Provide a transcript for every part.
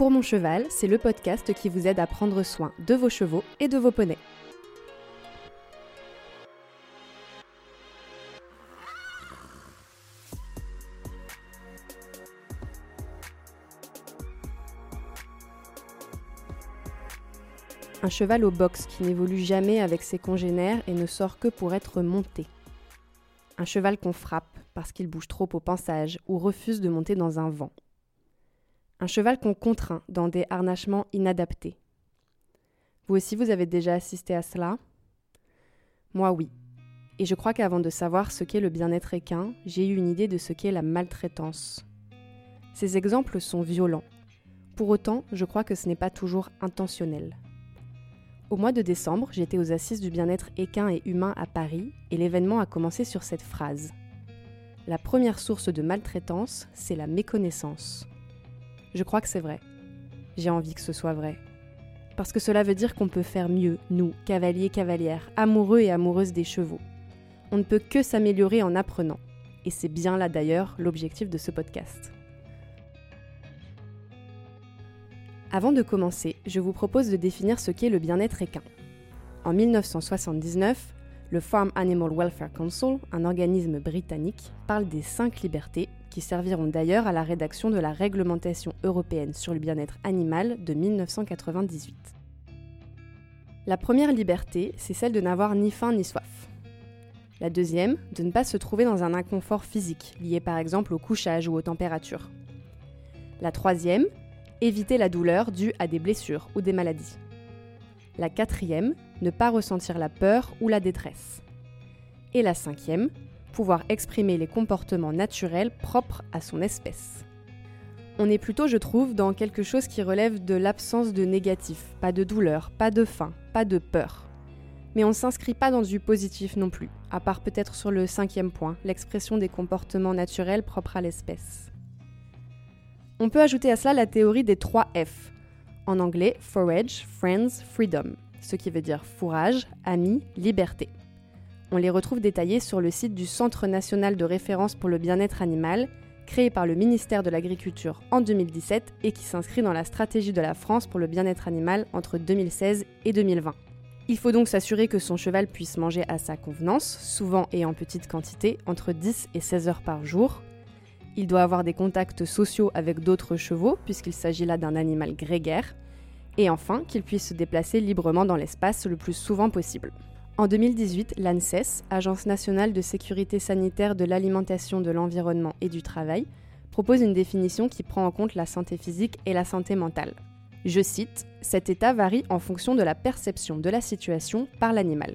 Pour mon cheval, c'est le podcast qui vous aide à prendre soin de vos chevaux et de vos poneys. Un cheval au box qui n'évolue jamais avec ses congénères et ne sort que pour être monté. Un cheval qu'on frappe parce qu'il bouge trop au pensage ou refuse de monter dans un vent. Un cheval qu'on contraint dans des harnachements inadaptés. Vous aussi, vous avez déjà assisté à cela? Moi, oui. Et je crois qu'avant de savoir ce qu'est le bien-être équin, j'ai eu une idée de ce qu'est la maltraitance. Ces exemples sont violents. Pour autant, je crois que ce n'est pas toujours intentionnel. Au mois de décembre, j'étais aux assises du bien-être équin et humain à Paris et l'événement a commencé sur cette phrase. La première source de maltraitance, c'est la méconnaissance. Je crois que c'est vrai. J'ai envie que ce soit vrai. Parce que cela veut dire qu'on peut faire mieux, nous, cavaliers, cavalières, amoureux et amoureuses des chevaux. On ne peut que s'améliorer en apprenant. Et c'est bien là d'ailleurs l'objectif de ce podcast. Avant de commencer, je vous propose de définir ce qu'est le bien-être équin. En 1979, le Farm Animal Welfare Council, un organisme britannique, parle des cinq libertés qui serviront d'ailleurs à la rédaction de la réglementation européenne sur le bien-être animal de 1998. La première liberté, c'est celle de n'avoir ni faim ni soif. La deuxième, de ne pas se trouver dans un inconfort physique, lié par exemple au couchage ou aux températures. La troisième, éviter la douleur due à des blessures ou des maladies. La quatrième, ne pas ressentir la peur ou la détresse. Et la cinquième, pouvoir exprimer les comportements naturels propres à son espèce. On est plutôt, je trouve, dans quelque chose qui relève de l'absence de négatif, pas de douleur, pas de faim, pas de peur. Mais on ne s'inscrit pas dans du positif non plus, à part peut-être sur le cinquième point, l'expression des comportements naturels propres à l'espèce. On peut ajouter à cela la théorie des 3 F. En anglais, forage, friends, freedom, ce qui veut dire fourrage, amis, liberté. On les retrouve détaillés sur le site du Centre national de référence pour le bien-être animal, créé par le ministère de l'Agriculture en 2017 et qui s'inscrit dans la stratégie de la France pour le bien-être animal entre 2016 et 2020. Il faut donc s'assurer que son cheval puisse manger à sa convenance, souvent et en petite quantité, entre 10 et 16 heures par jour, il doit avoir des contacts sociaux avec d'autres chevaux, puisqu'il s'agit là d'un animal grégaire. Et enfin, qu'il puisse se déplacer librement dans l'espace le plus souvent possible. En 2018, l'ANSES, Agence nationale de sécurité sanitaire de l'alimentation, de l'environnement et du travail, propose une définition qui prend en compte la santé physique et la santé mentale. Je cite, Cet état varie en fonction de la perception de la situation par l'animal.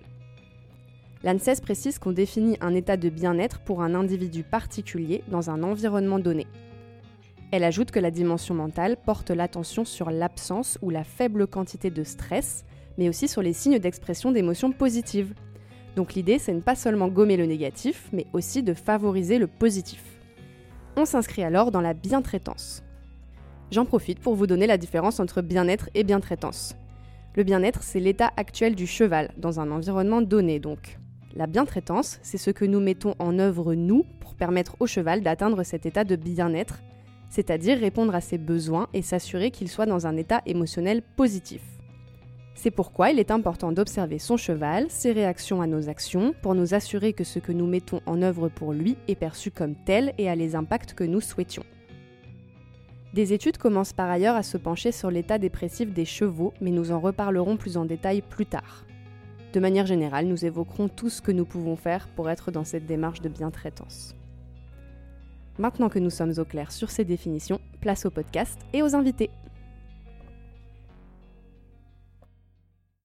L'ANSES précise qu'on définit un état de bien-être pour un individu particulier dans un environnement donné. Elle ajoute que la dimension mentale porte l'attention sur l'absence ou la faible quantité de stress, mais aussi sur les signes d'expression d'émotions positives. Donc l'idée, c'est ne pas seulement gommer le négatif, mais aussi de favoriser le positif. On s'inscrit alors dans la bientraitance. J'en profite pour vous donner la différence entre bien-être et bientraitance. Le bien-être, c'est l'état actuel du cheval, dans un environnement donné donc. La bientraitance, c'est ce que nous mettons en œuvre nous pour permettre au cheval d'atteindre cet état de bien-être, c'est-à-dire répondre à ses besoins et s'assurer qu'il soit dans un état émotionnel positif. C'est pourquoi il est important d'observer son cheval, ses réactions à nos actions, pour nous assurer que ce que nous mettons en œuvre pour lui est perçu comme tel et a les impacts que nous souhaitions. Des études commencent par ailleurs à se pencher sur l'état dépressif des chevaux, mais nous en reparlerons plus en détail plus tard. De manière générale, nous évoquerons tout ce que nous pouvons faire pour être dans cette démarche de bientraitance. Maintenant que nous sommes au clair sur ces définitions, place au podcast et aux invités.